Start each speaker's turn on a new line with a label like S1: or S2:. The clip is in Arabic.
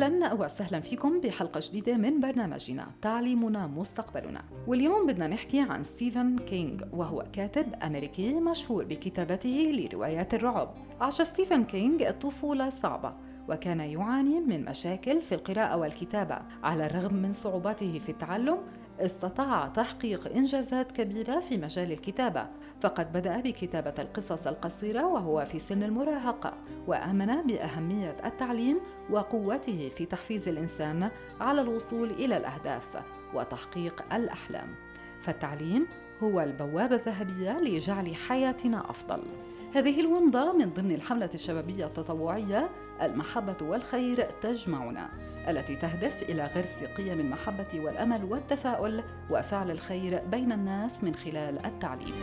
S1: أهلا وسهلا فيكم بحلقة جديدة من برنامجنا تعليمنا مستقبلنا. واليوم بدنا نحكي عن ستيفن كينغ وهو كاتب أمريكي مشهور بكتابته لروايات الرعب. عاش ستيفن كينغ طفولة صعبة وكان يعاني من مشاكل في القراءة والكتابة. على الرغم من صعوباته في التعلم استطاع تحقيق إنجازات كبيرة في مجال الكتابة فقد بدأ بكتابة القصص القصيرة وهو في سن المراهقة وآمن بأهمية التعليم وقوته في تحفيز الإنسان على الوصول إلى الأهداف وتحقيق الأحلام. فالتعليم هو البوابة الذهبية لجعل حياتنا أفضل. هذه الومضة من ضمن الحملة الشبابية التطوعية المحبة والخير تجمعنا. التي تهدف إلى غرس قيم المحبة والأمل والتفاؤل وفعل الخير بين الناس من خلال التعليم.